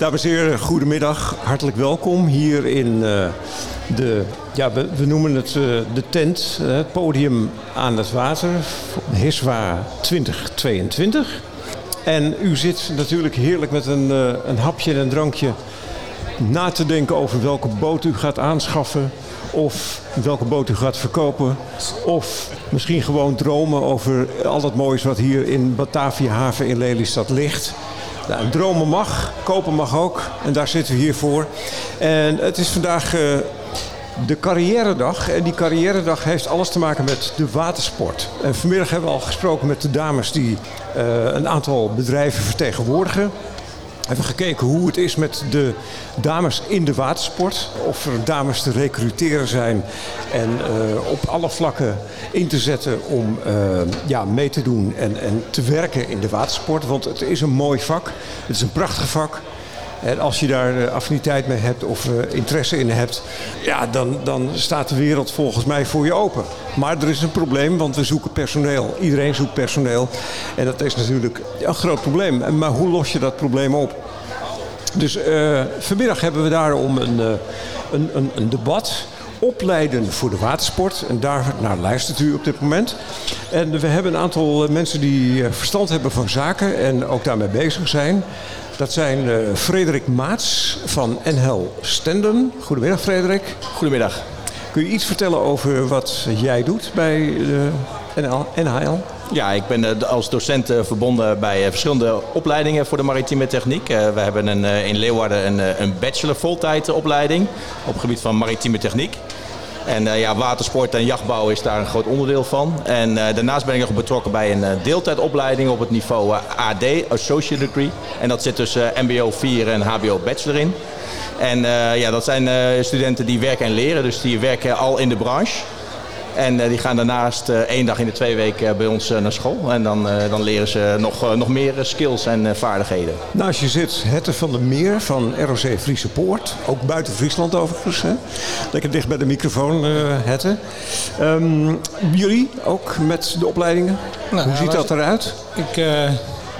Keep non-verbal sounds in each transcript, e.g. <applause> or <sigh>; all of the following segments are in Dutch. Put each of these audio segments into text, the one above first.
Dames en heren, goedemiddag. Hartelijk welkom hier in uh, de, ja, we, we, noemen het uh, de tent, het podium aan het water, Hiswa 2022. En u zit natuurlijk heerlijk met een, een hapje en een drankje na te denken over welke boot u gaat aanschaffen. Of welke boot u gaat verkopen. Of misschien gewoon dromen over al dat moois wat hier in Batavia haven in Lelystad ligt. Nou, dromen mag, kopen mag ook. En daar zitten we hier voor. En het is vandaag uh, de carrièredag. En die carrièredag heeft alles te maken met de watersport. En vanmiddag hebben we al gesproken met de dames die uh, een aantal bedrijven vertegenwoordigen hebben gekeken hoe het is met de dames in de watersport. Of er dames te recruteren zijn en uh, op alle vlakken in te zetten om uh, ja, mee te doen en, en te werken in de watersport. Want het is een mooi vak, het is een prachtig vak. En als je daar affiniteit mee hebt of uh, interesse in hebt, ja, dan, dan staat de wereld volgens mij voor je open. Maar er is een probleem, want we zoeken personeel. Iedereen zoekt personeel. En dat is natuurlijk een groot probleem. Maar hoe los je dat probleem op? Dus uh, vanmiddag hebben we daarom een, een, een, een debat opleiden voor de watersport. En daar naar luistert u op dit moment. En we hebben een aantal mensen die verstand hebben van zaken en ook daarmee bezig zijn. Dat zijn uh, Frederik Maats van NL Stenden. Goedemiddag Frederik. Goedemiddag. Kun je iets vertellen over wat jij doet bij de NL, NHL? Ja, ik ben als docent verbonden bij verschillende opleidingen voor de maritieme techniek. We hebben een, in Leeuwarden een, een bachelor voltijd opleiding op het gebied van maritieme techniek. En uh, ja, watersport en jachtbouw is daar een groot onderdeel van. En uh, daarnaast ben ik nog betrokken bij een uh, deeltijdopleiding op het niveau AD, Associate Degree. En dat zit tussen MBO 4 en HBO Bachelor in. En ja, dat zijn studenten die werken en leren, dus die werken al in de branche. En uh, die gaan daarnaast uh, één dag in de twee weken uh, bij ons naar school. En dan, dan leren ze nog, nog meer skills en vaardigheden. Naast je zit Hette van der Meer van ROC Friese Poort. Ook buiten Friesland overigens. Hè? Lekker dicht bij de microfoon, Hette. Um, jullie ook met de opleidingen? Nou, Hoe ziet dat eruit? Ik...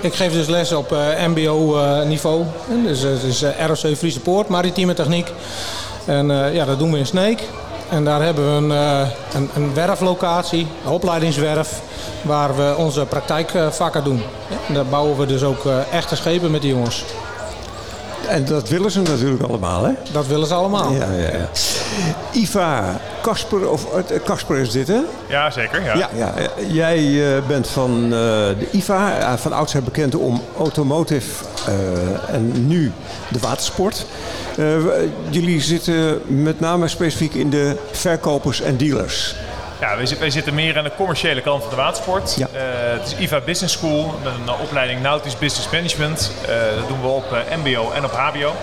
Ik geef dus les op MBO-niveau. dus het is ROC Friese Poort, maritieme techniek. En ja, dat doen we in Sneek. En daar hebben we een, uh, een, een, werflocatie, een opleidingswerf, waar we onze praktijkvakken doen. En daar bouwen we dus ook uh, echte schepen met die jongens. En dat willen ze natuurlijk allemaal, hè? Dat willen ze allemaal. Ja, ja, ja. Iva Kasper, of Kasper is dit, hè? Ja, zeker. Ja. Ja, ja. Jij uh, bent van uh, de IVA, van oudsher bekend om automotive uh, en nu de watersport. jullie zitten met name specifiek in de verkopers en dealers. Ja, wij, wij, zitten meer aan de commerciële kant van de watersport. Ja. Uh, het is IVA Business School met een opleiding Nautisch Business Management. Uh, dat doen we op uh, MBO en op HBO.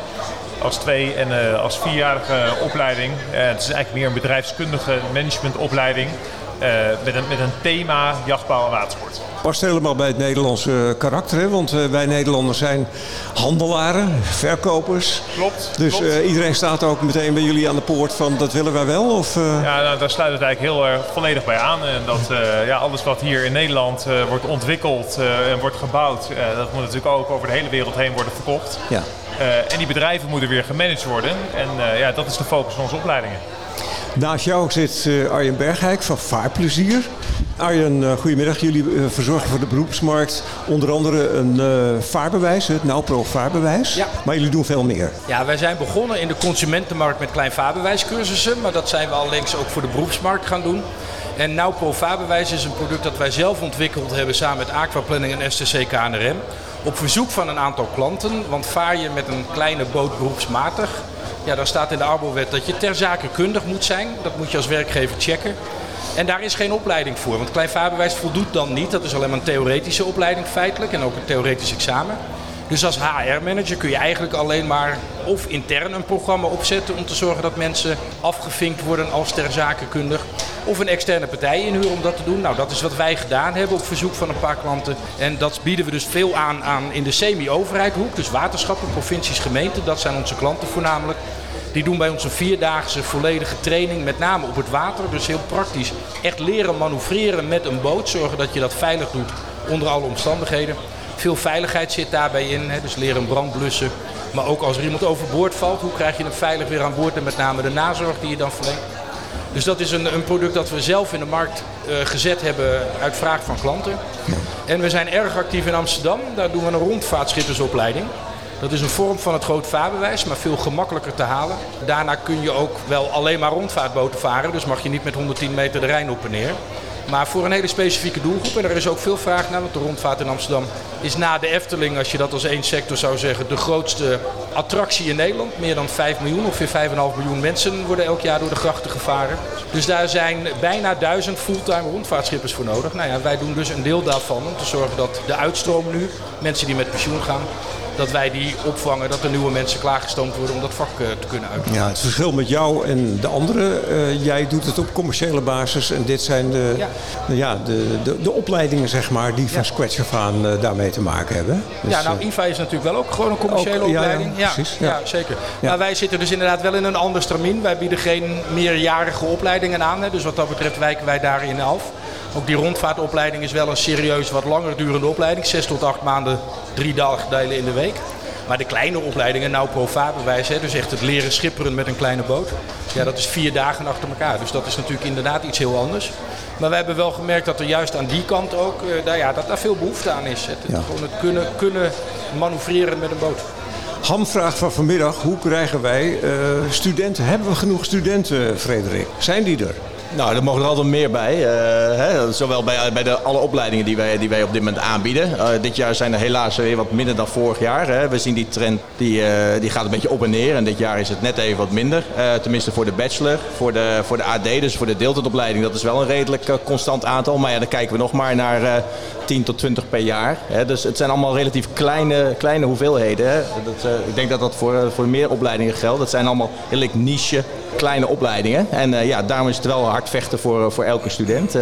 Als twee- en als vierjarige opleiding. het is eigenlijk meer een bedrijfskundige managementopleiding. Uh, met, een, met een thema jachtbouw en watersport. Past helemaal bij het Nederlandse karakter, hè? want wij Nederlanders zijn handelaren, verkopers. Klopt. Dus klopt. Iedereen staat ook meteen bij jullie aan de poort van dat willen wij wel? Of, Ja, nou, daar sluit het eigenlijk heel erg volledig bij aan. En dat ja, alles wat hier in Nederland wordt ontwikkeld en wordt gebouwd, dat moet natuurlijk ook over de hele wereld heen worden verkocht. Ja. En die bedrijven moeten weer gemanaged worden. En ja, dat is de focus van onze opleidingen. Naast jou zit uh, Arjen Bergijk van Vaarplezier. Arjen, uh, goedemiddag. Jullie uh, verzorgen voor de beroepsmarkt onder andere een vaarbewijs, het NauPro vaarbewijs. Ja. Maar jullie doen veel meer. Ja, wij zijn begonnen in de consumentenmarkt met klein vaarbewijscursussen. Maar dat zijn we al links ook voor de beroepsmarkt gaan doen. En NauPro vaarbewijs is een product dat wij zelf ontwikkeld hebben samen met Aquaplanning en STC KNRM. Op verzoek van een aantal klanten. Want vaar je met een kleine boot beroepsmatig ja, dan staat in de arbowet dat je ter zake kundig moet zijn. Dat moet je als werkgever checken. En daar is geen opleiding voor, want kleinvaarbewijs voldoet dan niet. Dat is alleen maar een theoretische opleiding feitelijk en ook een theoretisch examen. Dus als HR-manager kun je eigenlijk alleen maar of intern een programma opzetten om te zorgen dat mensen afgevinkt worden als ter zake kundig. Of een externe partij inhuren om dat te doen. Nou, dat is wat wij gedaan hebben op verzoek van een paar klanten. En dat bieden we dus veel aan, aan in de semi-overheidhoek. Dus waterschappen, provincies, gemeenten. Dat zijn onze klanten voornamelijk. Die doen bij ons een vierdaagse volledige training, met name op het water. Dus heel praktisch. Echt leren manoeuvreren met een boot. Zorgen dat je dat veilig doet onder alle omstandigheden. Veel veiligheid zit daarbij in. Hè, dus leren brandblussen. Maar ook als er iemand overboord valt, hoe krijg je hem veilig weer aan boord? En met name de nazorg die je dan verlengt. Dus dat is een, een product dat we zelf in de markt uh, gezet hebben uit vraag van klanten. En we zijn erg actief in Amsterdam. Daar doen we een rondvaartschippersopleiding. Dat is een vorm van het groot vaarbewijs, maar veel gemakkelijker te halen. Daarna kun je ook wel alleen maar rondvaartboten varen. Dus mag je niet met 110 meter de Rijn op en neer. Maar voor een hele specifieke doelgroep. En er is ook veel vraag naar. Want de rondvaart in Amsterdam is na de Efteling, als je dat als één sector zou zeggen, de grootste attractie in Nederland. Meer dan 5 miljoen, ongeveer 5,5 miljoen mensen worden elk jaar door de grachten gevaren. Dus daar zijn bijna duizend fulltime rondvaartschippers voor nodig. Nou ja, wij doen dus een deel daarvan om te zorgen dat de uitstroom nu, mensen die met pensioen gaan, dat wij die opvangen, dat er nieuwe mensen klaargestoomd worden om dat vak eh, te kunnen uitvoeren. Ja, het verschil met jou en de anderen, uh, jij doet het op commerciële basis en dit zijn de, ja. de, ja, de, de, de, opleidingen zeg maar, die van ja. scratch af aan uh, daarmee te maken hebben. Dus, ja, nou IVA is natuurlijk wel ook gewoon een commerciële ook, opleiding. Ja, precies. Ja, zeker. Maar wij zitten dus inderdaad wel in een ander stramien. Wij bieden geen meerjarige opleidingen aan. Hè. Dus wat dat betreft wijken wij daarin af. Ook die rondvaartopleiding is wel een serieus wat langer durende opleiding. Zes tot acht maanden, drie dagdelen in de week. Maar de kleine opleidingen, nou pro vaarbewijs, dus echt het leren schipperen met een kleine boot. Ja, dat is vier dagen achter elkaar. Dus dat is natuurlijk inderdaad iets heel anders. Maar we hebben wel gemerkt dat er juist aan die kant ook, nou ja, dat daar veel behoefte aan is. Het, ja. Gewoon het kunnen, kunnen manoeuvreren met een boot. Hamvraag van vanmiddag, hoe krijgen wij uh, studenten? Hebben we genoeg studenten, Frederik? Zijn die er? Nou, er mogen er altijd meer bij. Uh, hè? Zowel bij, bij de, alle opleidingen die wij, die wij op dit moment aanbieden. Uh, dit jaar zijn er helaas weer wat minder dan vorig jaar. Hè? We zien die trend die, uh, die gaat een beetje op en neer. En dit jaar is het net even wat minder. tenminste voor de bachelor. Voor de, voor de AD, dus voor de deeltijdopleiding, dat is wel een redelijk constant aantal. Maar ja, dan kijken we nog maar naar 10 tot 20 per jaar. Hè? Dus het zijn allemaal relatief kleine, kleine hoeveelheden. Hè? Dat, ik denk dat dat voor, voor meer opleidingen geldt. Dat zijn allemaal heel niche kleine opleidingen. En uh, ja, daarom is het wel hard vechten voor, voor elke student. Uh,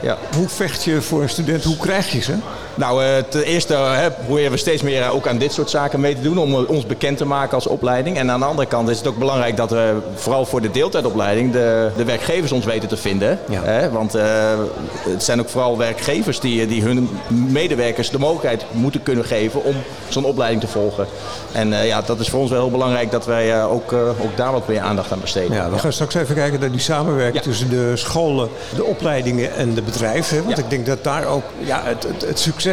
ja. Hoe vecht je voor een student? Hoe krijg je ze? Nou, uh, ten eerste hè, proberen we steeds meer ook aan dit soort zaken mee te doen. Om ons bekend te maken als opleiding. En aan de andere kant is het ook belangrijk dat we vooral voor de deeltijdopleiding de, de werkgevers ons weten te vinden. Ja. Hè? Want het zijn ook vooral werkgevers die, die hun medewerkers de mogelijkheid moeten kunnen geven om zo'n opleiding te volgen. En ja, dat is voor ons wel heel belangrijk dat wij ook, ook daar wat meer aandacht aan besteden. Ja, we gaan straks even kijken naar die samenwerking tussen de scholen, de opleidingen en de bedrijven. Want ik denk dat daar ook ja, het, het, het succes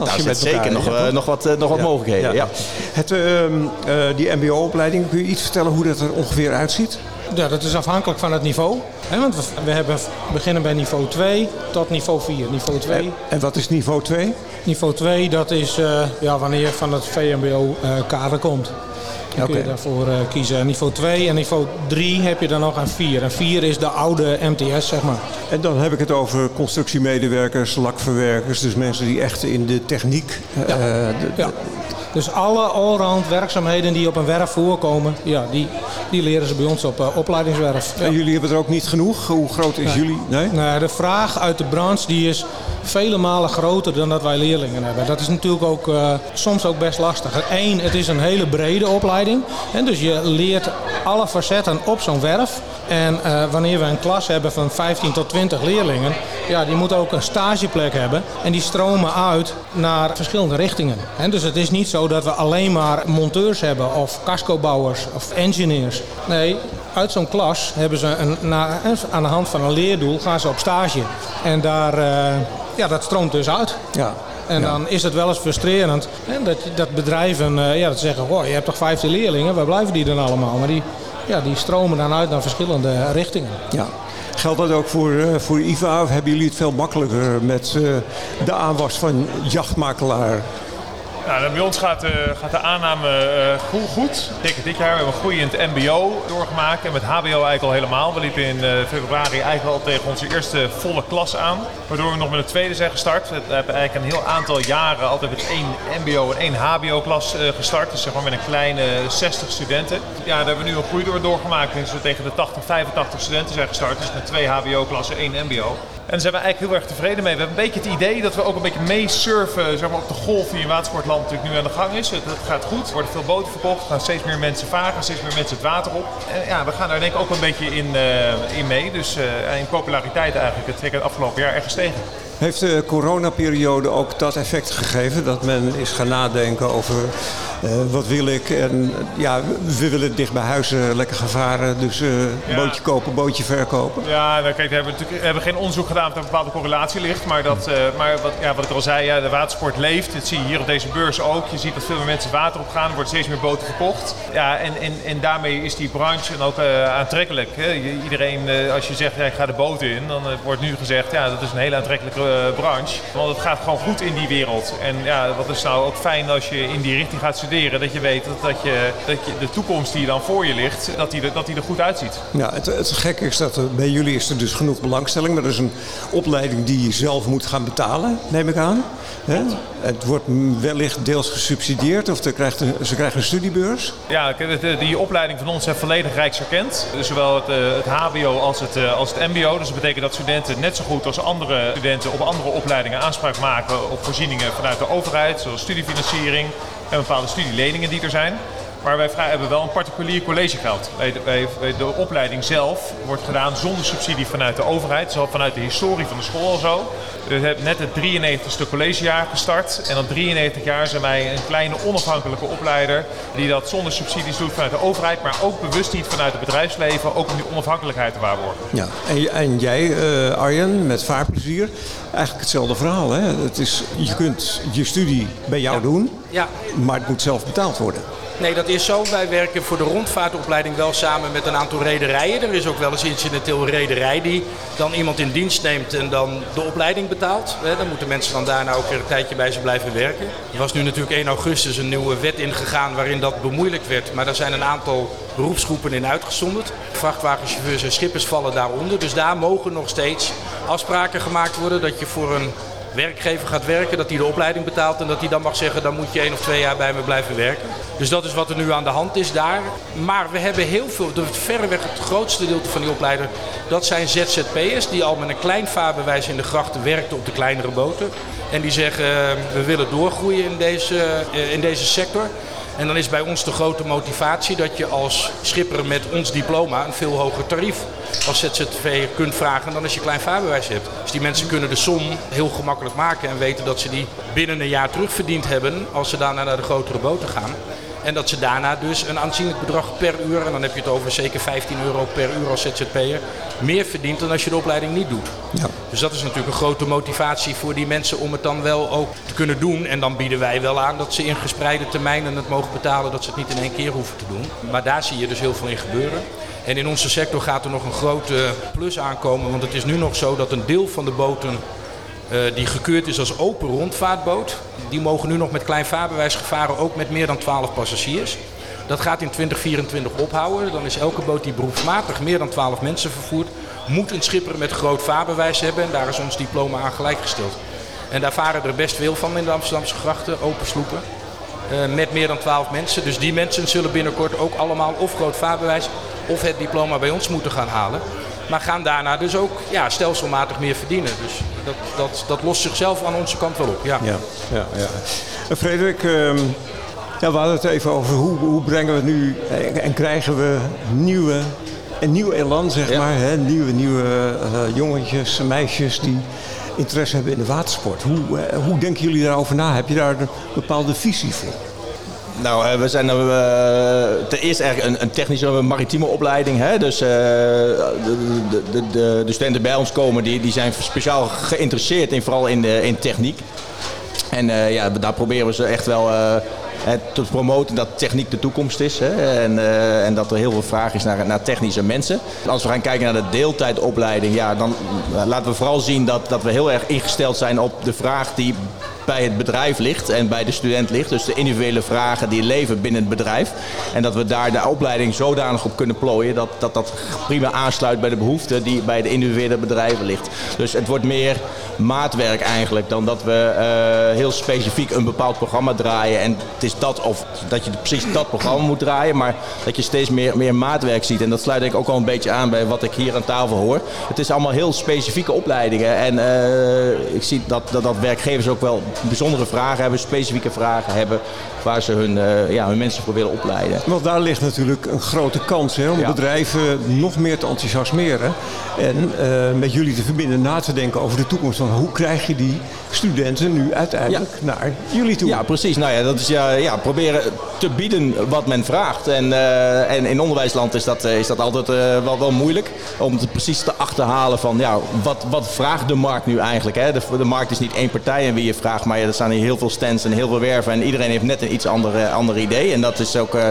als je met zeker nog, uh, nog wat, uh, nog wat mogelijkheden. Ja. Het, uh, die mbo-opleiding, kun je iets vertellen hoe dat er ongeveer uitziet? Ja, dat is afhankelijk van het niveau. Hè, want we, hebben, beginnen bij niveau 2 tot niveau 4. Niveau 2. En, en wat is niveau 2? Niveau 2, dat is ja, wanneer je van het VMBO-kader komt. Dan kun je daarvoor uh, kiezen. Niveau 2 en niveau 3 heb je dan nog aan 4. En 4 is de oude MTS, zeg maar. En dan heb ik het over constructiemedewerkers, lakverwerkers. Dus mensen die echt in de techniek... Ja. Uh, de, ja. Dus alle allround werkzaamheden die op een werf voorkomen, ja, die, die leren ze bij ons op uh, opleidingswerf. Ja. En jullie hebben er ook niet genoeg? Hoe groot is nee. jullie? Nee? nee? de vraag uit de branche die is vele malen groter dan dat wij leerlingen hebben. Dat is natuurlijk ook uh, soms ook best lastig. Eén, het is een hele brede opleiding. En dus je leert alle facetten op zo'n werf. En uh, wanneer we een klas hebben van 15 tot 20 leerlingen, ja, die moeten ook een stageplek hebben. En die stromen uit naar verschillende richtingen. En dus het is niet zo dat we alleen maar monteurs hebben of cascobouwers of engineers. Nee, uit zo'n klas hebben ze een, na, aan de hand van een leerdoel gaan ze op stage. En daar, uh, ja, dat stroomt dus uit. Ja. En ja. dan is het wel eens frustrerend hè, dat, dat bedrijven uh, ja, dat zeggen: oh, je hebt toch 15 leerlingen, waar blijven die dan allemaal? Maar die, ja, die stromen dan uit naar verschillende richtingen. Ja. Geldt dat ook voor, uh, voor IVA of hebben jullie het veel makkelijker met uh, de aanwas van jachtmakelaar? Nou, bij ons gaat, uh, gaat de aanname uh, goed, dit jaar hebben we een groei in het mbo doorgemaakt en met hbo eigenlijk al helemaal. We liepen in uh, februari eigenlijk al tegen onze eerste volle klas aan. Waardoor we nog met een tweede zijn gestart. We hebben eigenlijk een heel aantal jaren altijd met één mbo en één hbo klas gestart. Dus zeg maar met een kleine 60 studenten. Ja, daar hebben we nu een groei door doorgemaakt. Dus we tegen de 80, 85 studenten zijn gestart. Dus met twee hbo klassen, één mbo. En daar zijn we eigenlijk heel erg tevreden mee. We hebben een beetje het idee dat we ook een beetje meesurfen zeg maar, op de golf die in watersportland natuurlijk nu aan de gang is. Dat gaat goed. Er worden veel boten verkocht. Er gaan steeds meer mensen varen, steeds meer mensen het water op. En ja, we gaan daar denk ik ook een beetje in, uh, in mee. Dus uh, in populariteit eigenlijk het, het afgelopen jaar echt gestegen. Heeft de coronaperiode ook dat effect gegeven? Dat men is gaan nadenken over uh, wat wil ik? En ja, we willen dicht bij huis lekker gaan varen. Dus uh, ja. bootje kopen, bootje verkopen. Ja, nou, kijk, we hebben, natuurlijk, we hebben geen onderzoek gedaan of er een bepaalde correlatie ligt. Maar, dat, maar wat, ja, wat ik al zei, ja, de watersport leeft. Dat zie je hier op deze beurs ook. Je ziet dat veel meer mensen water op gaan. Er worden steeds meer boten verkocht. Ja, en, en, en daarmee is die branche dan ook aantrekkelijk. Hè? Iedereen, als je zegt, ja, ik ga de boot in, dan wordt nu gezegd, ja, dat is een hele aantrekkelijke branche. Want het gaat gewoon goed in die wereld. En ja, wat is nou ook fijn als je in die richting gaat studeren dat je weet dat, dat, je, dat je de toekomst die dan voor je ligt, dat die, dat die er goed uitziet. Ja, het, het gekke is dat er, bij jullie is er dus genoeg belangstelling. Maar dat is een opleiding die je zelf moet gaan betalen, neem ik aan. Het wordt wellicht deels gesubsidieerd of krijgt een, ze krijgen een studiebeurs. Ja, die opleiding van ons is volledig rijkserkend. Dus zowel het, eh, het HBO als het, eh, als het MBO. Dus dat betekent dat studenten net zo goed als andere studenten op andere opleidingen aanspraak maken op voorzieningen vanuit de overheid, zoals studiefinanciering en bepaalde studieleningen die er zijn. Maar wij hebben wel een particulier collegegeld. de opleiding zelf wordt gedaan zonder subsidie vanuit de overheid. Zowel vanuit de historie van de school al zo. We hebben net het 93ste collegejaar gestart. En dan 93 jaar zijn wij een kleine onafhankelijke opleider. Die dat zonder subsidies doet vanuit de overheid. Maar ook bewust niet vanuit het bedrijfsleven. Ook om die onafhankelijkheid te waarborgen. Ja, en, en jij uh, Arjen met vaarplezier. Eigenlijk hetzelfde verhaal. Hè? Het is, je kunt je studie bij jou doen. Ja. Maar het moet zelf betaald worden. Nee, dat is zo. Wij werken voor de rondvaartopleiding wel samen met een aantal rederijen. Er is ook wel eens incidenteel rederij die dan iemand in dienst neemt en dan de opleiding betaalt. Dan moeten mensen dan daarna ook weer een tijdje bij ze blijven werken. Er was nu natuurlijk 1 augustus een nieuwe wet ingegaan waarin dat bemoeilijkt werd. Maar daar zijn een aantal beroepsgroepen in uitgezonderd. Vrachtwagenchauffeurs en schippers vallen daaronder. Dus daar mogen nog steeds afspraken gemaakt worden dat je voor een werkgever gaat werken, dat hij de opleiding betaalt en dat hij dan mag zeggen, dan moet je één of twee jaar bij me blijven werken. Dus dat is wat er nu aan de hand is daar. Maar we hebben heel veel, verreweg het grootste deel van die opleider, dat zijn ZZP'ers die al met een klein vaarbewijs in de grachten werkten op de kleinere boten. En die zeggen, we willen doorgroeien in deze, eh, in deze sector. En dan is bij ons de grote motivatie dat je als schipper met ons diploma een veel hoger tarief als ZZV kunt vragen dan als je klein vaarbewijs hebt. Dus die mensen kunnen de som heel gemakkelijk maken en weten dat ze die binnen een jaar terugverdiend hebben als ze daarna naar de grotere boten gaan. En dat ze daarna dus een aanzienlijk bedrag per uur, en dan heb je het over zeker 15 euro per uur als ZZP'er, meer verdient dan als je de opleiding niet doet. Ja. Dus dat is natuurlijk een grote motivatie voor die mensen om het dan wel ook te kunnen doen. En dan bieden wij wel aan dat ze in gespreide termijnen het mogen betalen, dat ze het niet in één keer hoeven te doen. Maar daar zie je dus heel veel in gebeuren. En in onze sector gaat er nog een grote plus aankomen, want het is nu nog zo dat een deel van de boten die gekeurd is als open rondvaartboot, die mogen nu nog met klein vaarbewijs gevaren, ook met meer dan 12 passagiers. Dat gaat in 2024 ophouden. Dan is elke boot die beroepsmatig meer dan 12 mensen vervoert, moet een schipper met groot vaarbewijs hebben. En daar is ons diploma aan gelijkgesteld. En daar varen er best veel van in de Amsterdamse grachten, open sloepen. Uh, met meer dan 12 mensen. Dus die mensen zullen binnenkort ook allemaal of groot vaarbewijs of het diploma bij ons moeten gaan halen. Maar gaan daarna dus ook ja, stelselmatig meer verdienen. Dus dat, dat, dat lost zichzelf aan onze kant wel op. Ja, ja, ja. ja. Uh, Frederik, uh, ja, we hadden het even over hoe, hoe brengen we nu en, en krijgen we nieuwe, een nieuw elan, zeg maar. Hè? Nieuwe, nieuwe uh, jongetjes, meisjes die interesse hebben in de watersport. Hoe, uh, hoe denken jullie daarover na? Heb je daar een bepaalde visie voor? Nou, eh, we zijn uh, ten eerste eigenlijk een, technische maritieme opleiding. Hè? Dus uh, de, de, de, de, studenten bij ons komen, die, die zijn speciaal geïnteresseerd in, vooral in, de, in techniek. En ja, daar proberen we ze echt wel te promoten dat techniek de toekomst is. Hè? En, en, dat er heel veel vraag is naar, naar technische mensen. Als we gaan kijken naar de deeltijdopleiding, ja, dan laten we vooral zien dat, dat we heel erg ingesteld zijn op de vraag die bij het bedrijf ligt en bij de student ligt. Dus de individuele vragen die leven binnen het bedrijf. En dat we daar de opleiding zodanig op kunnen plooien dat dat, dat prima aansluit bij de behoeften die bij de individuele bedrijven ligt. Dus het wordt meer maatwerk eigenlijk dan dat we eh, heel specifiek een bepaald programma draaien. En het is dat of dat je precies dat programma moet draaien, maar dat je steeds meer, meer maatwerk ziet. En dat sluit ik ook al een beetje aan bij wat ik hier aan tafel hoor. Het is allemaal heel specifieke opleidingen. En uh, ik zie dat, dat, dat werkgevers ook wel bijzondere vragen hebben, specifieke vragen hebben waar ze hun, ja, hun mensen voor willen opleiden. Want daar ligt natuurlijk een grote kans hè, om bedrijven nog meer te enthousiasmeren. En met jullie te verbinden, na te denken over de toekomst. Van hoe krijg je die studenten nu uiteindelijk naar jullie toe? Ja, precies. Nou ja, dat is ja, ja, proberen te bieden wat men vraagt. En, en in onderwijsland is dat, is dat altijd wel, wel moeilijk om het precies te achterhalen van ja, wat, wat vraagt de markt nu eigenlijk? Hè? De, de markt is niet één partij en wie je vraagt, maar er staan hier heel veel stands en heel veel werven en iedereen heeft net een iets ander, ander idee. En dat is ook uh,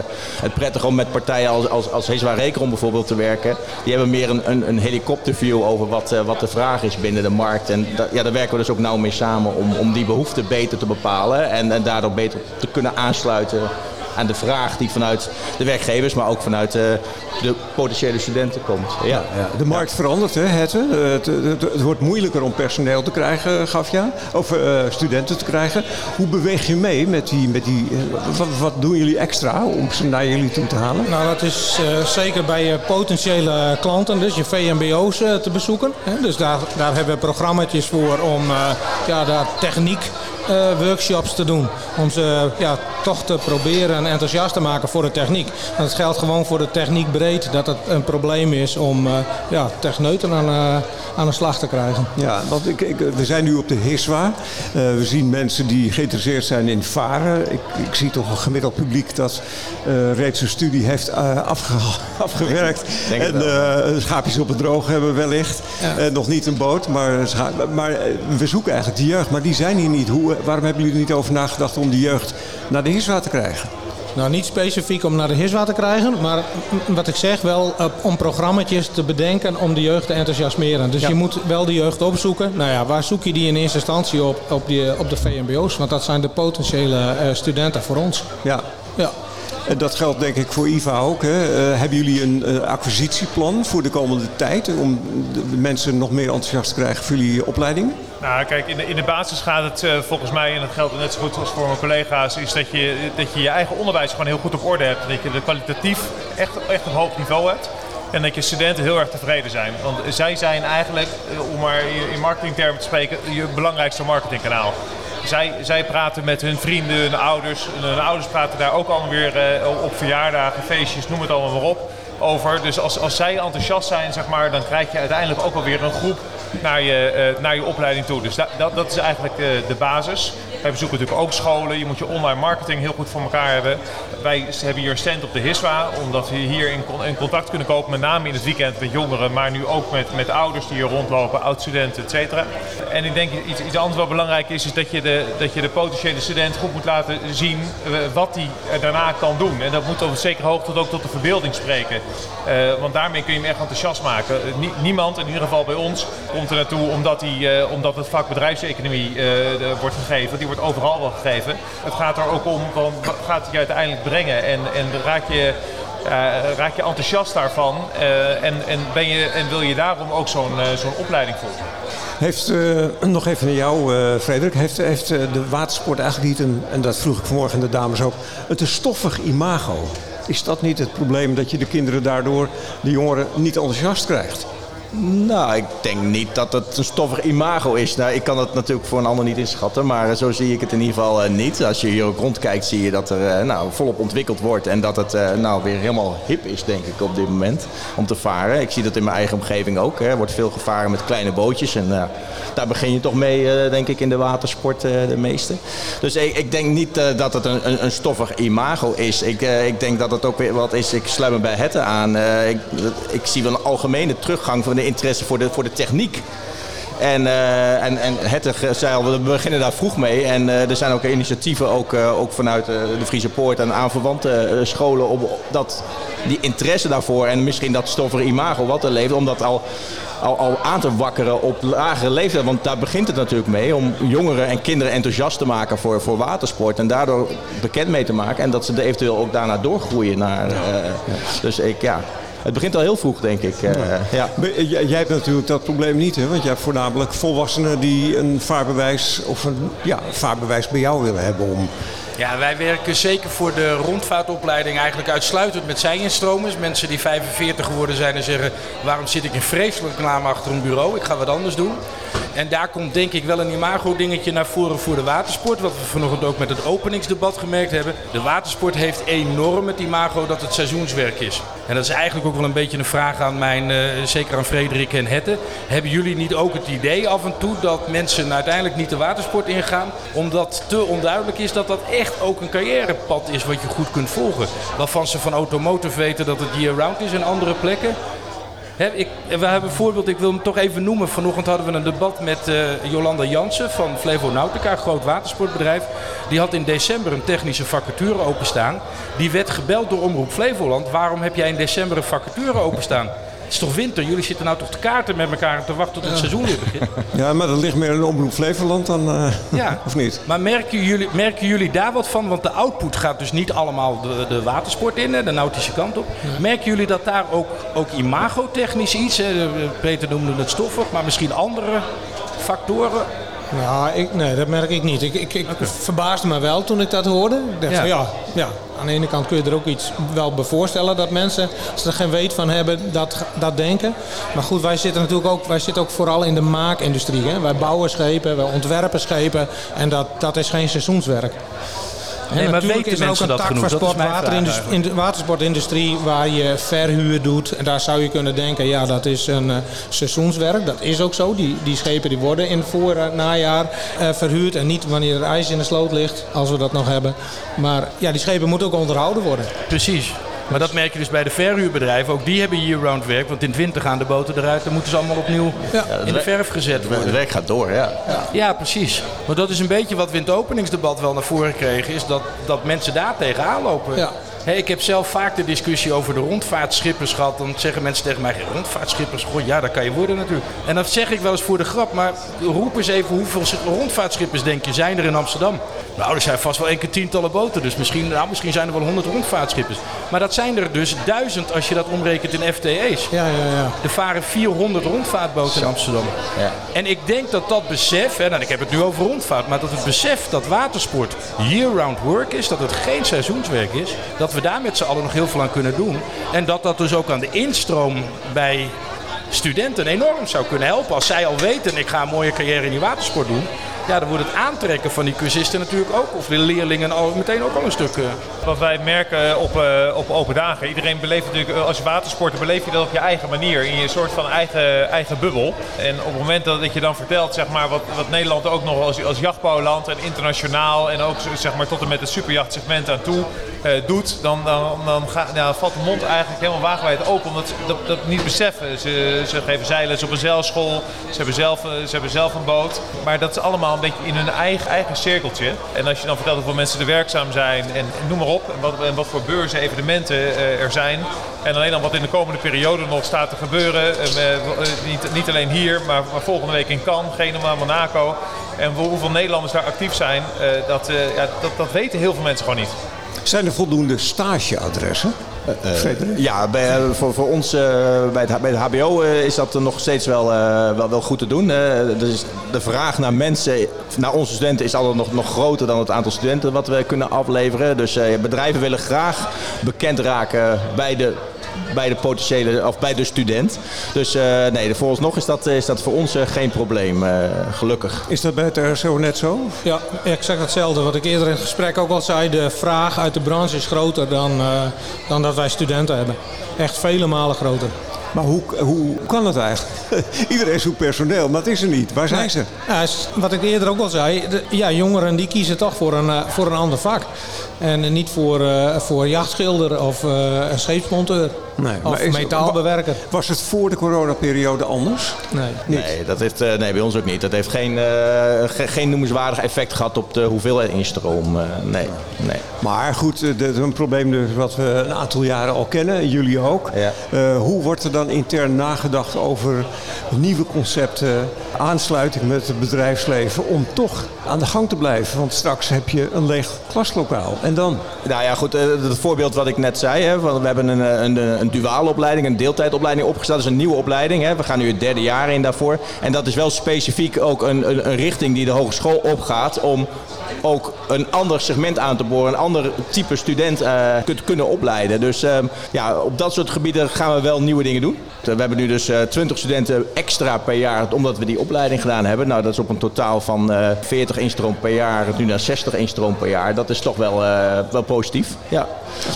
het prettig om met partijen als, als, als Rekron bijvoorbeeld te werken. Die hebben meer een, een, een helikopterview over wat, uh, wat de vraag is binnen de markt. En ja, daar werken we dus ook nauw mee samen om, om die behoeften beter te bepalen en, en daardoor beter te kunnen aansluiten aan de vraag die vanuit de werkgevers, maar ook vanuit de, eh, de potentiële studenten komt. Ja. ja de markt verandert, hè, het, het, het, het, wordt moeilijker om personeel te krijgen, gaf je Of uh, studenten te krijgen. Hoe beweeg je mee met die... Met die uh, wat, wat, doen jullie extra om ze naar jullie toe te halen? Nou, dat is uh, zeker bij je potentiële klanten, dus je VMBO's te bezoeken. Hè. Dus daar, daar hebben we programma's voor om ja, daar techniek workshops te doen. Om ze ja, toch te proberen enthousiast te maken voor de techniek. En het geldt gewoon voor de techniek breed dat het een probleem is om uh, ja, techneuten aan, uh, aan de slag te krijgen. Ja, want ik, ik, we zijn nu op de HISWA. we zien mensen die geïnteresseerd zijn in varen. Ik, ik zie toch een gemiddeld publiek dat reeds een studie heeft afge <laughs> afgewerkt. en schaapjes op het droog hebben wellicht. Ja. nog niet een boot, maar, maar we zoeken eigenlijk die jeugd. Maar die zijn hier niet. Hoe waarom hebben jullie er niet over nagedacht om die jeugd naar de HISWA te krijgen? Nou, niet specifiek om naar de HISWA te krijgen, maar wat ik zeg, wel om programma's te bedenken om de jeugd te enthousiasmeren. Dus je moet wel de jeugd opzoeken. Nou ja, waar zoek je die in eerste instantie op? Op, die, op de VMBO's, want dat zijn de potentiële uh, studenten voor ons. Ja. ja. En dat geldt denk ik voor IVA ook. Hè. Uh, hebben jullie een acquisitieplan voor de komende tijd om de, de mensen nog meer enthousiast te krijgen voor jullie opleiding? Nou, kijk, in de, in de basis gaat het uh, volgens mij, en dat geldt net zo goed als voor mijn collega's, is dat je, dat je je eigen onderwijs gewoon heel goed op orde hebt. Dat je de kwalitatief echt, echt op hoog niveau hebt. En dat je studenten heel erg tevreden zijn. Want zij zijn eigenlijk, om maar in marketingtermen te spreken, je belangrijkste marketingkanaal. Zij, zij praten met hun vrienden, hun ouders. Hun ouders praten daar ook allemaal weer uh, op verjaardagen, feestjes, noem het allemaal maar op over. Dus als, als zij enthousiast zijn, zeg maar, dan krijg je uiteindelijk ook alweer een groep naar je, uh, naar je opleiding toe. Dus dat, dat, dat is eigenlijk de, de basis. Wij bezoeken natuurlijk ook scholen. Je moet je online marketing heel goed voor elkaar hebben. Wij hebben hier een stand op de HISWA, omdat we hier in, contact kunnen komen, met name in het weekend met jongeren, maar nu ook met, met ouders die hier rondlopen, oud-studenten, et cetera. En ik denk iets, iets anders wat belangrijk is, is dat je, de, dat je de potentiële student goed moet laten zien uh, wat hij daarna kan doen. En dat moet op een zekere hoogte ook tot de verbeelding spreken. Uh, want daarmee kun je hem echt enthousiast maken. Uh, niemand, in ieder geval bij ons, komt er naartoe omdat, hij, omdat het vak bedrijfseconomie wordt gegeven. Overal wel gegeven. Het gaat er ook om, wat gaat het je uiteindelijk brengen? En, en raak je... Uh, raak je enthousiast daarvan uh, en, en, ben je, en wil je daarom ook zo'n uh, zo'n opleiding volgen? Heeft, nog even naar jou, Frederik, heeft, heeft de watersport eigenlijk niet, een, en dat vroeg ik vanmorgen de dames ook, een te stoffig imago? Is dat niet het probleem dat je de kinderen daardoor, de jongeren, niet enthousiast krijgt? Nou, ik denk niet dat het een stoffig imago is. Nou, ik kan het natuurlijk voor een ander niet inschatten, maar zo zie ik het in ieder geval uh, niet. Als je hier ook rondkijkt, zie je dat er uh, nou, volop ontwikkeld wordt en dat het nou, weer helemaal hip is, denk ik, op dit moment om te varen. Ik zie dat in mijn eigen omgeving ook. Er wordt veel gevaren met kleine bootjes en daar begin je toch mee, denk ik, in de watersport de meeste. Dus ik, ik denk niet dat het een, een, een, stoffig imago is. Ik, ik denk dat het ook weer wat is. Ik sluit me bij het aan. ik, ik zie wel een algemene teruggang van interesse voor de, voor de techniek. En, uh, en, en het zei al, we beginnen daar vroeg mee. En uh, er zijn ook initiatieven, ook, uh, ook vanuit de Friese Poort en aanverwante scholen, om dat, die interesse daarvoor en misschien dat stoffere imago wat er leeft, om dat al, al, al aan te wakkeren op lagere leeftijd. Want daar begint het natuurlijk mee, om jongeren en kinderen enthousiast te maken voor, voor watersport. En daardoor bekend mee te maken en dat ze er eventueel ook daarna doorgroeien. Naar, dus ik, ja, het begint al heel vroeg, denk ik. Uh, ja. Jij hebt natuurlijk dat probleem niet, hè? want jij hebt voornamelijk volwassenen die een vaarbewijs of een ja, vaarbewijs bij jou willen hebben om. Ja, wij werken zeker voor de rondvaartopleiding eigenlijk uitsluitend met zij-instromers. Mensen die 45 geworden zijn en zeggen: waarom zit ik in vreselijke naam achter een bureau? Ik ga wat anders doen. En daar komt denk ik wel een imago-dingetje naar voren voor de watersport. Wat we vanochtend ook met het openingsdebat gemerkt hebben. De watersport heeft enorm het imago dat het seizoenswerk is. En dat is eigenlijk ook wel een beetje een vraag aan mijn, uh, zeker aan Frederik en Hette. Hebben jullie niet ook het idee af en toe dat mensen uiteindelijk niet de watersport ingaan? Omdat te onduidelijk is dat dat echt ook een carrièrepad is wat je goed kunt volgen. Waarvan ze van automotive weten dat het year-round is in andere plekken ik, we hebben een voorbeeld, ik wil hem toch even noemen. Vanochtend hadden we een debat met uh, Jolanda Jansen van Flevo Nautica, een groot watersportbedrijf. Die had in december een technische vacature openstaan. Die werd gebeld door Omroep Flevoland. Waarom heb jij in december een vacature openstaan? Het is toch winter? Jullie zitten nou toch te kaarten met elkaar en te wachten tot het seizoen weer begint? Ja, maar dat ligt meer in Omroep Flevoland dan, uh, <laughs> ja. <laughs> of niet? Maar merken jullie, merken jullie daar wat van? Want de output gaat dus niet allemaal de, de watersport in, de nautische kant op. Merken jullie dat daar ook, ook imagotechnisch iets? Peter noemde het stoffig, maar misschien andere factoren ja, ik, nee, dat merk ik niet. Ik, ik, ik verbaasde me wel toen ik dat hoorde. Ik dacht ja. Van, ja, ja, aan de ene kant kun je er ook iets wel bij voorstellen dat mensen, als ze er geen weet van hebben, dat, dat denken. Maar goed, wij zitten natuurlijk ook, wij zitten ook vooral in de maakindustrie. Hè? Wij bouwen schepen, wij ontwerpen schepen en dat, dat is geen seizoenswerk. Nee, maar natuurlijk is er ook een tak genoeg? van sport, in de watersportindustrie waar je verhuur doet. En daar zou je kunnen denken, ja, dat is een uh, seizoenswerk. Dat is ook zo. Die, die schepen die worden in voor uh, najaar uh, verhuurd. En niet wanneer er ijs in de sloot ligt, als we dat nog hebben. Maar ja, die schepen moeten ook onderhouden worden. Precies. Maar dat merk je dus bij de verhuurbedrijven. Ook die hebben year-round werk. Want in het winter gaan de boten eruit. Dan moeten ze allemaal opnieuw ja. in de verf gezet worden. Het werk gaat door, ja. ja. Ja, precies. Maar dat is een beetje wat we in het openingsdebat wel naar voren kregen. Is dat, dat mensen daar tegenaan lopen. Ja. Hey, ik heb zelf vaak de discussie over de rondvaartschippers gehad. Dan zeggen mensen tegen mij, rondvaartschippers, goh, ja, dat kan je worden natuurlijk. En dat zeg ik wel eens voor de grap, maar roep eens even hoeveel rondvaartschippers denk je zijn er in Amsterdam? Nou, er zijn vast wel enkele tientallen boten, dus misschien, nou, misschien zijn er wel honderd rondvaartschippers. Maar dat zijn er dus duizend als je dat omrekent in FTE's. Ja, ja, ja. Er varen 400 rondvaartboten in Amsterdam. Ja. En ik denk dat dat besef, hè, nou, ik heb het nu over rondvaart, maar dat het besef dat watersport year-round work is, dat het geen seizoenswerk is, dat we daar met z'n allen nog heel veel aan kunnen doen. En dat dat dus ook aan de instroom bij studenten enorm zou kunnen helpen. Als zij al weten, ik ga een mooie carrière in die watersport doen ja, dan wordt het aantrekken van die cursisten natuurlijk ook, of de leerlingen al, meteen ook al een stuk. Uh. Wat wij merken op, uh, op open dagen, iedereen beleeft natuurlijk, als je watersporter beleef je dat op je eigen manier, in je soort van eigen, eigen bubbel. En op het moment dat je dan vertelt, zeg maar, wat, wat Nederland ook nog als, als jachtbouwland en internationaal en ook zeg maar, tot en met het superjachtsegment aan toe doet, dan, dan, dan, ga, ja, valt de mond eigenlijk helemaal wagenwijd open, omdat ze dat, dat niet beseffen. Ze, ze geven zeilen op een zeilschool, ze hebben, zelf, ze hebben zelf een boot, maar dat is allemaal een beetje in hun eigen, eigen cirkeltje. En als je dan vertelt hoeveel mensen er werkzaam zijn en, noem maar op. En wat, en wat voor beurzen, evenementen uh, er zijn. En alleen dan wat in de komende periode nog staat te gebeuren. Niet, niet alleen hier, maar, maar, volgende week in Cannes, Genua, Monaco. En hoeveel Nederlanders daar actief zijn, dat, ja, dat, dat weten heel veel mensen gewoon niet. Zijn er voldoende stageadressen? Uh, ja, bij, voor, voor ons uh, bij, het, bij het HBO uh, is dat nog steeds wel, wel, wel goed te doen. dus de vraag naar mensen, naar onze studenten, is altijd nog, nog groter dan het aantal studenten wat we kunnen afleveren. Dus bedrijven willen graag bekend raken bij de bij de potentiële of bij de student. Dus uh, nee, vooralsnog is dat, is dat voor ons uh, geen probleem, uh, gelukkig. Is dat bij het RSO net zo? Ja, exact hetzelfde. Wat ik eerder in het gesprek ook al zei, de vraag uit de branche is groter dan, dan dat wij studenten hebben. Echt vele malen groter. Maar hoe, hoe kan het eigenlijk? <laughs> Iedereen zoekt personeel, maar het is er niet. Waar zijn ze? Ja, wat ik eerder ook al zei, de, ja, jongeren die kiezen toch voor een, voor een ander vak. En niet voor, uh, voor jachtschilder of uh, een scheepsmonteur. Nee, of is, metaalbewerker. Was het voor de coronaperiode anders? Nee. Nee, dat heeft, uh, nee, bij ons ook niet. Dat heeft geen, ge geen noemenswaardig effect gehad op de hoeveelheid instroom. nee, nee. Maar goed, dat is een probleem dus wat we een aantal jaren al kennen. Jullie ook. Ja. hoe wordt er dan intern nagedacht over nieuwe concepten, aansluiting met het bedrijfsleven om toch aan de gang te blijven? Want straks heb je een leeg klaslokaal. En dan? Nou ja, goed. Eh, het voorbeeld wat ik net zei. Hè, we hebben een, eh, een, een duale opleiding, een deeltijdopleiding opgesteld. Dat is een nieuwe opleiding. Hè. We gaan nu het derde jaar in daarvoor. En dat is wel specifiek ook een, een, een richting die de hogeschool opgaat om ook een ander segment aan te boren, een ander type student uh, kunt kunnen opleiden. Dus uh, ja, op dat soort gebieden gaan we wel nieuwe dingen doen. We hebben nu dus 20 studenten extra per jaar, omdat we die opleiding gedaan hebben. Nou, dat is op een totaal van 40 instroom per jaar, nu naar 60 instroom per jaar. Dat is toch wel, wel positief. Ja.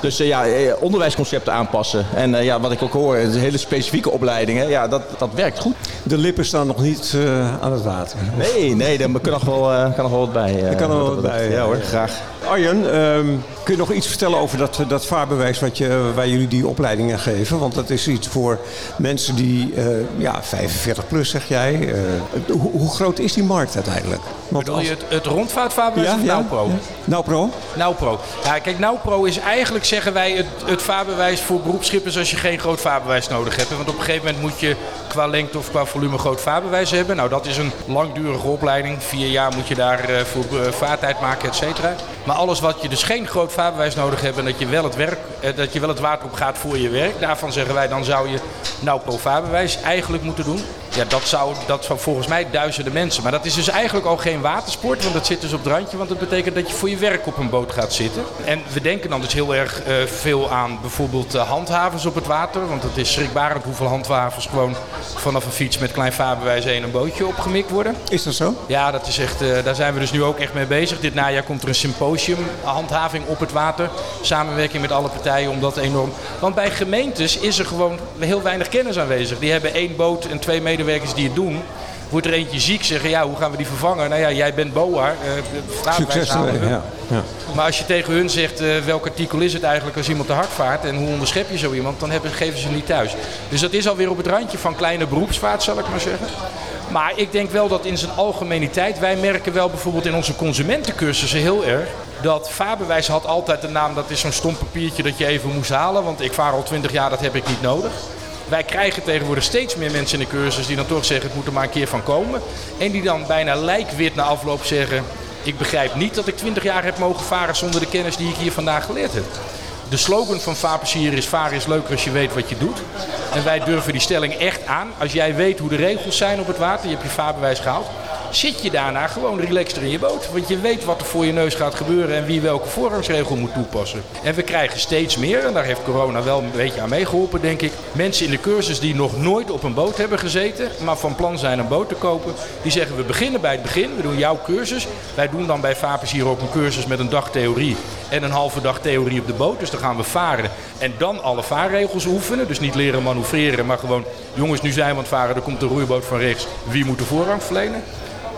Dus ja, onderwijsconcepten aanpassen. En ja, wat ik ook hoor, hele specifieke opleidingen, ja, dat, dat werkt goed. De lippen staan nog niet aan het water. Nee, nee, daar kan nog wel, kan nog wel wat bij. er kan nog wel wat bij, ja hoor, graag. Arjen, ehm, kun je nog iets vertellen over dat, dat vaarbewijs wat je, waar jullie die opleidingen geven? Want dat is iets voor mensen die, uh, ja, 45 plus zeg jij. Uh, hoe, hoe, groot is die markt uiteindelijk? Want Bedoel je het, het rondvaartvaarbewijs ja, of NauPro? Ja. NauPro? NauPro. Ja, kijk, NauPro is eigenlijk, zeggen wij, het, het vaarbewijs voor beroepsschippers als je geen groot vaarbewijs nodig hebt. Want op een gegeven moment moet je qua lengte of qua volume groot vaarbewijs hebben. Nou, dat is een langdurige opleiding. Vier jaar moet je daar uh, voor vaartijd maken, et cetera. Maar alles wat je dus geen groot vaarbewijs nodig hebt en dat je wel het, werk, eh, dat je wel het water op gaat voor je werk. Daarvan zeggen wij, dan zou je nou pro vaarbewijs eigenlijk moeten doen. Ja, dat zou, dat zou volgens mij duizenden mensen. Maar dat is dus eigenlijk al geen watersport, want dat zit dus op het randje. Want dat betekent dat je voor je werk op een boot gaat zitten. En we denken dan dus heel erg uh, veel aan bijvoorbeeld uh, handhavens op het water. Want het is schrikbarend hoeveel handhavens gewoon vanaf een fiets met klein vaarbewijs heen een bootje opgemikt worden. Is dat zo? Ja, dat is echt, uh, daar zijn we dus nu ook echt mee bezig. Dit najaar komt er een symposium, handhaving op het water. Samenwerking met alle partijen om dat enorm... Want bij gemeentes is er gewoon heel weinig kennis aanwezig. Die hebben één boot en twee medewerkers medewerkers die het doen. Wordt er eentje ziek, zeggen ja, hoe gaan we die vervangen? Nou ja, jij bent BOA. Uh, Succes ermee, ja. ja. Maar als je tegen hun zegt uh, welk artikel is het eigenlijk als iemand te hard vaart en hoe onderschep je zo iemand, dan hebben, geven ze niet thuis. Dus dat is alweer op het randje van kleine beroepsvaart, zal ik maar zeggen. Maar ik denk wel dat in zijn algemeniteit, wij merken wel bijvoorbeeld in onze consumentencursussen heel erg, dat vaarbewijs had altijd de naam, dat is zo'n stom papiertje dat je even moest halen, want ik vaar al 20 jaar, dat heb ik niet nodig. Wij krijgen tegenwoordig steeds meer mensen in de cursus die dan toch zeggen: het moet er maar een keer van komen. En die dan bijna lijkwit na afloop zeggen: Ik begrijp niet dat ik 20 jaar heb mogen varen zonder de kennis die ik hier vandaag geleerd heb. De slogan van Vaarplezier is: varen is leuker als je weet wat je doet. En wij durven die stelling echt aan. Als jij weet hoe de regels zijn op het water, je hebt je vaarbewijs gehaald zit je daarna gewoon relaxed in je boot. Want je weet wat er voor je neus gaat gebeuren en wie welke voorrangsregel moet toepassen. En we krijgen steeds meer, en daar heeft corona wel een beetje aan meegeholpen, denk ik. Mensen in de cursus die nog nooit op een boot hebben gezeten, maar van plan zijn een boot te kopen. Die zeggen we beginnen bij het begin, we doen jouw cursus. Wij doen dan bij Vapers hier ook een cursus met een dag theorie en een halve dag theorie op de boot. Dus dan gaan we varen en dan alle vaarregels oefenen. Dus niet leren manoeuvreren, maar gewoon jongens nu zijn we aan het varen, er komt een roeiboot van rechts. Wie moet de voorrang verlenen?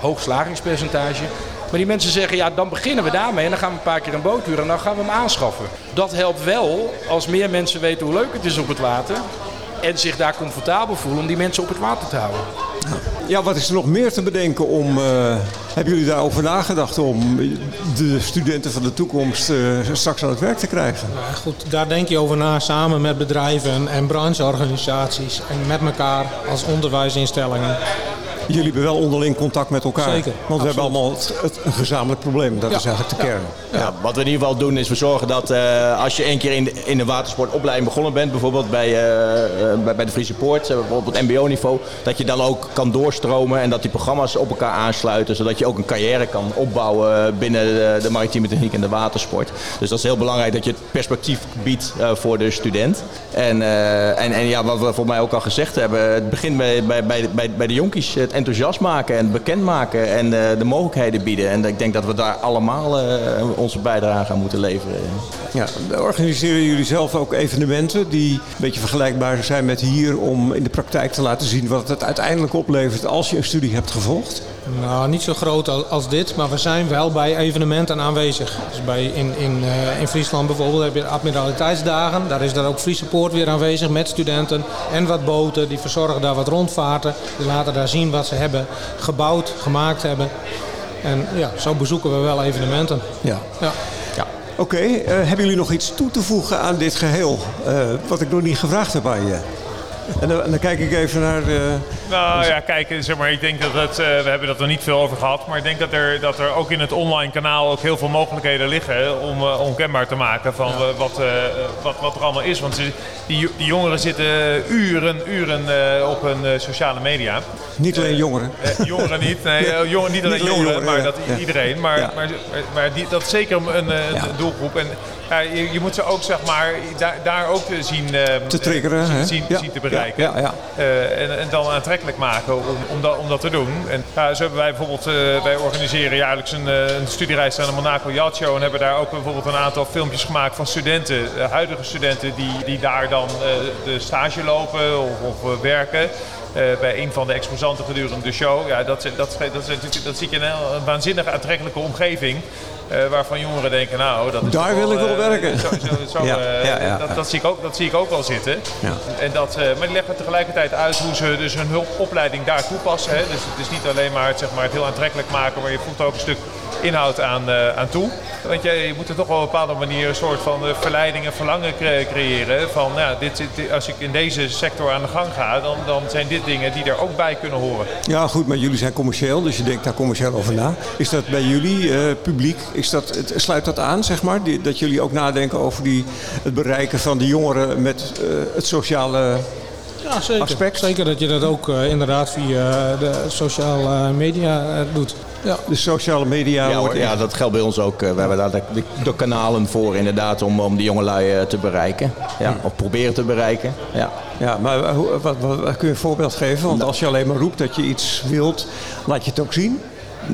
Hoog slagingspercentage. Maar die mensen zeggen, ja, dan beginnen we daarmee en dan gaan we een paar keer een boot huren en dan gaan we hem aanschaffen. Dat helpt wel als meer mensen weten hoe leuk het is op het water en zich daar comfortabel voelen om die mensen op het water te houden. Ja, wat is er nog meer te bedenken om... Uh, hebben jullie daarover nagedacht om de studenten van de toekomst uh, straks aan het werk te krijgen? Ja, goed, daar denk je over na samen met bedrijven en brancheorganisaties en met elkaar als onderwijsinstellingen jullie hebben wel onderling contact met elkaar. Zeker. Want we hebben allemaal het, een gezamenlijk probleem. Dat is eigenlijk de kern. Ja. wat we in ieder geval doen is we zorgen dat uh, als je één keer in de, in de watersportopleiding begonnen bent, bijvoorbeeld bij, uh, bij, bij, de Friese Poort, op het mbo-niveau, dat je dan ook kan doorstromen en dat die programma's op elkaar aansluiten, zodat je ook een carrière kan opbouwen binnen de, de maritieme techniek en de watersport. Dus dat is heel belangrijk dat je het perspectief biedt uh, voor de student. En, en, en ja, wat we voor mij ook al gezegd hebben, het begint bij, bij, bij, bij de jonkies. Het enthousiast maken en bekend maken en uh, de mogelijkheden bieden. En ik denk dat we daar allemaal uh, onze bijdrage aan moeten leveren. Ja, organiseren jullie zelf ook evenementen die een beetje vergelijkbaar zijn met hier om in de praktijk te laten zien wat het uiteindelijk oplevert als je een studie hebt gevolgd? Nou, niet zo groot als dit, maar we zijn wel bij evenementen aanwezig. Dus bij, in, in, uh, in Friesland bijvoorbeeld heb je admiraliteitsdagen. Daar is daar ook Friese Poort weer aanwezig met studenten en wat boten. Die verzorgen daar wat rondvaarten. Die laten daar zien wat ze hebben gebouwd, gemaakt hebben. En ja, zo bezoeken we wel evenementen. Ja. ja. ja. Oké, okay, uh, hebben jullie nog iets toe te voegen aan dit geheel? Uh, wat ik nog niet gevraagd heb aan je? En dan, dan, kijk ik even naar. Uh, nou ja, kijk, zeg maar, ik denk dat het. Uh, we hebben dat er niet veel over gehad. Maar ik denk dat er, dat er ook in het online kanaal ook heel veel mogelijkheden liggen om uh, onkenbaar te maken van ja. wat, wat, wat er allemaal is. Want die, die jongeren zitten uren, uren op hun sociale media. Niet alleen jongeren. jongeren niet, nee, <laughs> jong, niet alleen niet jongeren, jongeren, maar dat iedereen. Maar, ja. maar, maar, maar die, dat is zeker een, een doelgroep. En Ja, je, je, moet ze ook zeg maar daar, daar ook zien te triggeren, zien, zien, te bereiken. Ja, ja, en, en, dan aantrekkelijk maken om, om, dat, om dat te doen. En ja, zo hebben wij bijvoorbeeld, wij organiseren jaarlijks een, een studiereis naar de Monaco Yacht Show en hebben daar ook bijvoorbeeld een aantal filmpjes gemaakt van studenten, huidige studenten die, die daar dan de stage lopen of, of werken. Uh, bij een van de exposanten gedurende de show. Ja, dat, dat, dat, dat, dat zie je een, een waanzinnig aantrekkelijke omgeving. Uh, waarvan jongeren denken, nou, dat is Daar wil ik wel werken. Zo, zo, zo, <laughs> ja, ja, ja, dat, dat, zie ik ook, dat zie ik ook wel zitten. En dat, maar die leggen tegelijkertijd uit hoe ze dus hun hulpopleiding daar toepassen. Hè. Dus het is niet alleen maar, zeg maar het heel aantrekkelijk maken, maar je voelt ook een stuk inhoud aan, aan toe. Want je, je moet er toch wel op een bepaalde manier een soort van verleiding en verlangen creëren. Van, nou, dit, dit, als ik in deze sector aan de gang ga, dan, dan zijn dit dingen die er ook bij kunnen horen. Ja, goed, maar jullie zijn commercieel, dus je denkt daar commercieel over na. Is dat bij jullie, uh, publiek, is dat, het, sluit dat aan, zeg maar? Die, dat jullie ook nadenken over die, het bereiken van de jongeren met uh, het sociale ja, zeker. aspect? Zeker dat je dat ook uh, inderdaad via de sociale media doet. Ja. De sociale media. Ja, ja, dat geldt bij ons ook. We hebben daar de, de, kanalen voor inderdaad om, om die jongelui te bereiken. Ja, of proberen te bereiken. Ja. Ja, maar wat, wat, wat, kun je een voorbeeld geven? Want als je alleen maar roept dat je iets wilt, laat je het ook zien.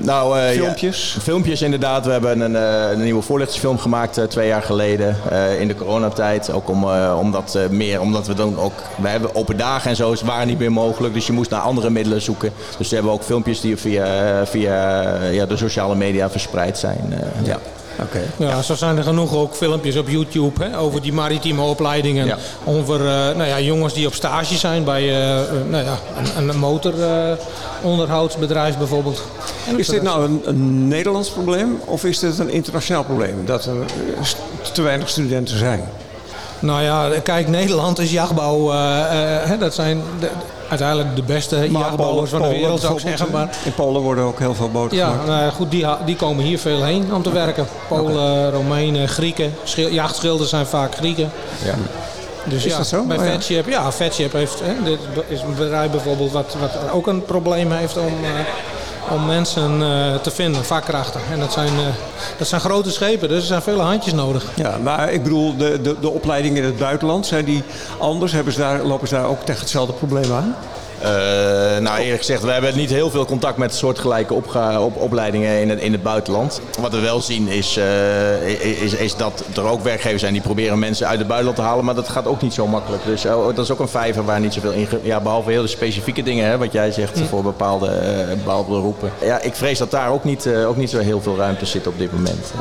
Nou, uh, filmpjes? Ja, filmpjes inderdaad. We hebben een, uh, een nieuwe voorlichtingsfilm gemaakt uh, twee jaar geleden in de coronatijd. Ook om, omdat, meer, omdat we dan ook... We hebben open dagen en zo, is waren niet meer mogelijk. Dus je moest naar andere middelen zoeken. Dus we hebben ook filmpjes die via, via ja, de sociale media verspreid zijn. ja. Oké. Ja, zo zijn er genoeg ook filmpjes op YouTube hè, over die maritieme opleidingen. Ja. Over uh, nou ja, jongens die op stage zijn bij uh, nou ja, een, een motoronderhoudsbedrijf bijvoorbeeld. Is dit nou een, een, Nederlands probleem of is dit een internationaal probleem? Dat er te weinig studenten zijn? Nou ja, kijk, Nederland is jachtbouw. Uh, dat zijn de, uiteindelijk de beste jachtbouwers van de wereld, zou ik zeggen. Maar... In Polen worden ook heel veel boten ja, gemaakt. Nou, goed, die, die komen hier veel heen om te werken. Polen, okay. Romeinen, Grieken. Jachtschilders zijn vaak Grieken. Ja. Dus is ja, dat zo? bij oh, Fatship, ja, Fatship heeft, hè, dit is een bedrijf bijvoorbeeld wat, wat ook een probleem heeft om, uh, om mensen uh, te vinden, vakkrachten. En dat zijn, uh, dat zijn grote schepen, dus er zijn vele handjes nodig. Ja, maar ik bedoel, de, de, de opleidingen in het buitenland, zijn die anders? Hebben ze daar, lopen ze daar ook tegen hetzelfde probleem aan? Uh, nou, eerlijk gezegd, we hebben niet heel veel contact met soortgelijke opga- op, opleidingen in het, in het buitenland. Wat we wel zien is, uh, is, is, dat er ook werkgevers zijn die proberen mensen uit het buitenland te halen, maar dat gaat ook niet zo makkelijk. Dus uh, dat is ook een vijver waar niet zoveel in. Ja, behalve hele specifieke dingen, hè, wat jij zegt, hm. voor bepaalde, bepaalde beroepen. Ja, ik vrees dat daar ook niet, ook niet zo heel veel ruimte zit op dit moment.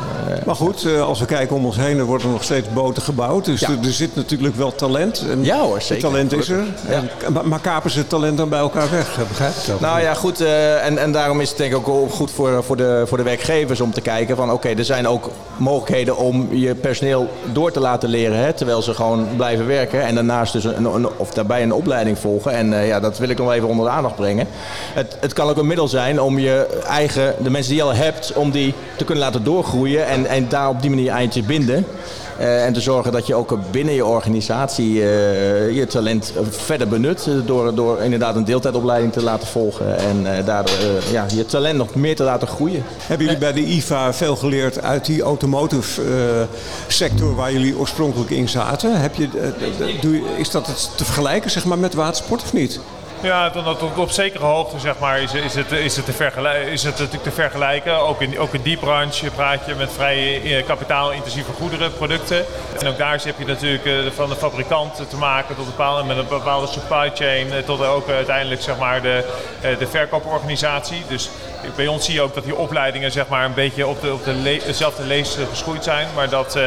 maar goed, als we kijken om ons heen, er worden nog steeds boten gebouwd. Dus ja. er, er, zit natuurlijk wel talent. En ja hoor, zeker. talent is er. Ja. En, maar, maar kapen ze het talent dan bij elkaar weg, begrijp ik dat? Nou ja, goed. Uh, en, en daarom is het denk ik ook goed voor, voor, de, voor de werkgevers om te kijken van oké, er zijn ook mogelijkheden om je personeel door te laten leren, hè, terwijl ze gewoon blijven werken. En daarnaast dus een, of daarbij een opleiding volgen. En uh, ja, dat wil ik nog even onder de aandacht brengen. Het, het kan ook een middel zijn om je eigen, de mensen die je al hebt, om die te kunnen laten doorgroeien en, en daar op die manier eindje binden. Uh, en te zorgen dat je ook binnen je organisatie uh, je talent verder benut. Door, door inderdaad een deeltijdopleiding te laten volgen. En uh, daardoor ja, je talent nog meer te laten groeien. Hebben jullie bij de IVA veel geleerd uit die automotive sector waar jullie oorspronkelijk in zaten? Heb je, doe, is dat te vergelijken zeg maar, met watersport of niet? Ja, dan, op, zekere hoogte zeg maar, is, is, het, is, het te is het natuurlijk te vergelijken. Ook in, ook in die branche praat je met vrij eh, kapitaalintensieve goederen, producten. En ook daar heb je natuurlijk eh, van de fabrikant te maken tot bepaalde, met een bepaalde supply chain. Eh, tot ook uiteindelijk zeg maar, de, de verkooporganisatie. Dus bij ons zie je ook dat die opleidingen zeg maar, een beetje op, de, op de le dezelfde lees geschoeid zijn. Maar dat,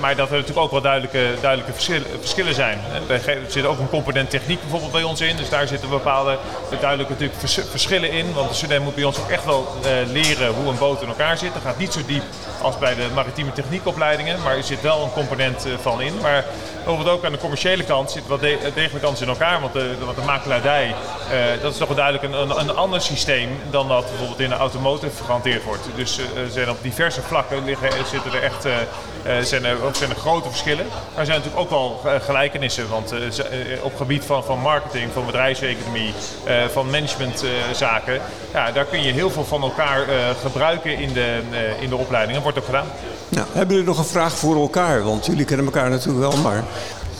maar dat er natuurlijk ook wel duidelijke, duidelijke verschillen, verschillen zijn. Er zit ook een component techniek bijvoorbeeld bij ons in. Dus daar zitten bepaalde duidelijke natuurlijk vers verschillen in. Want de student moet bij ons ook echt wel uh, leren hoe een boot in elkaar zit. Dat gaat niet zo diep als bij de maritieme techniekopleidingen, maar er zit wel een component van in. Maar bijvoorbeeld ook aan de commerciële kant zit wat de degelijk anders in elkaar. Want de, de, de makelaardij, uh, dat is toch wel duidelijk een, een, een, ander systeem dan dat bijvoorbeeld in de automotive gehanteerd wordt. Dus er zijn op diverse vlakken liggen, zitten er echt zijn er, zijn er grote verschillen. Maar er zijn natuurlijk ook wel gelijkenissen. Want op gebied van, van marketing, van bedrijfseconomie, van managementzaken. Ja, daar kun je heel veel van elkaar gebruiken in de, in de opleiding. Dat wordt ook gedaan. Nou, hebben jullie nog een vraag voor elkaar? Want jullie kennen elkaar natuurlijk wel, maar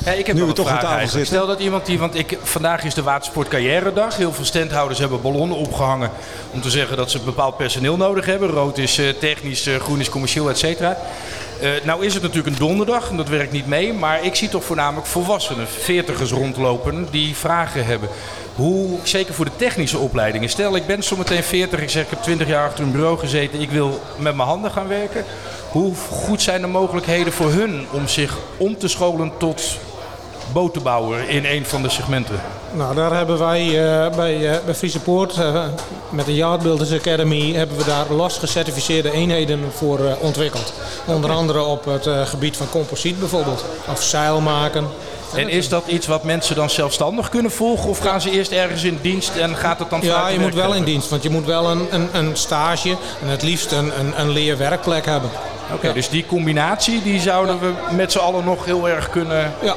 Ja, ik heb Nu wel we een toch aan vraag tafel zitten. Stel dat iemand die, want ik, vandaag is de Watersport Carrière Dag. Heel veel standhouders hebben ballonnen opgehangen om te zeggen dat ze bepaald personeel nodig hebben. Rood is eh, technisch, eh, groen is commercieel, et cetera. Eh, nou is het natuurlijk een donderdag en dat werkt niet mee. Maar ik zie toch voornamelijk volwassenen, veertigers rondlopen die vragen hebben. Hoe, zeker voor de technische opleidingen. Stel, ik ben zometeen 40, ik zeg ik heb 20 jaar achter een bureau gezeten. Ik wil met mijn handen gaan werken. Hoe goed zijn de mogelijkheden voor hun om zich om te scholen tot botenbouwer in een van de segmenten? Nou, daar hebben wij eh, bij, eh bij Friese Poort eh, met de Yard Builders Academy hebben we daar los gecertificeerde eenheden voor ontwikkeld. Onder andere op het gebied van composiet bijvoorbeeld. Of zeil maken. En is dat iets wat mensen dan zelfstandig kunnen volgen? Of gaan ze eerst ergens in dienst en gaat het dan Ja, je moet wel in dienst, want je moet wel een, een, een stage en het liefst een, een, een leerwerkplek hebben. Oké, dus die combinatie die zouden we met z'n allen nog heel erg kunnen, Ja,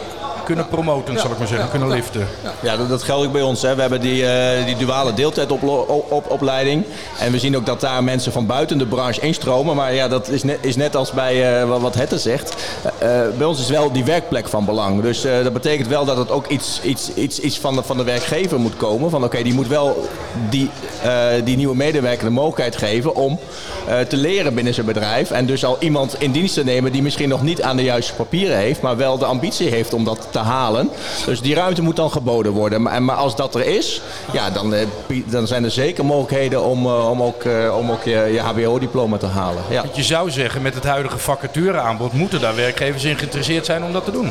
kunnen promoten, zal ik maar zeggen, kunnen liften. Ja, dat, dat geldt ook bij ons. Hè. We hebben die, eh, die duale deeltijdopleiding. En we zien ook dat daar mensen van buiten de branche instromen. Maar ja, dat is net, is net als bij eh, wat- wat Hette zegt. Eh, bij ons is wel die werkplek van belang. Dus eh, dat betekent wel dat het ook iets, iets, iets, iets van, de, van de werkgever moet komen. Van oké, die moet wel die, eh, die nieuwe medewerker de mogelijkheid geven om eh, te leren binnen zijn bedrijf. En dus al iemand in dienst te nemen die misschien nog niet aan de juiste papieren heeft. Maar wel de ambitie heeft om dat te halen. Dus die ruimte moet dan geboden worden. Maar, maar als dat er is, ja, dan, eh, dan zijn er zeker mogelijkheden om, eh, om ook, eh, om ook je, je HBO-diploma te halen. Ja. Want je zou zeggen, met het huidige vacatureaanbod moeten daar werkgevers in geïnteresseerd zijn om dat te doen.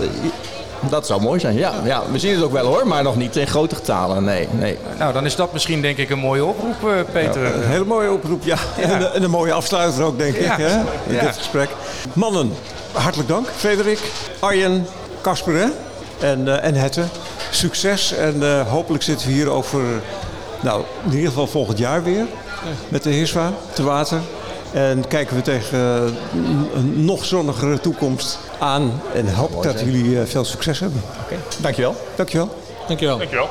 Dat zou mooi zijn. Ja, ja, we zien het ook wel hoor, maar nog niet in grote getalen. Nee, nee. Nou, dan is dat misschien denk ik een mooie oproep, eh, Peter. een hele mooie oproep, ja. En, en een mooie afsluiter ook, denk Ja. ik, hè, in Ja. dit gesprek. Mannen, hartelijk dank. Frederik, Arjen, Kasper hè? En, eh, en Hette. Succes en eh, hopelijk zitten we hier over, nou, in ieder geval volgend jaar weer. Met de Hiswa te water. En kijken we tegen eh, een- nog zonnigere toekomst aan. En hoop dat jullie eh, veel succes hebben. Dankjewel. Dankjewel. dankjewel. Dankjewel.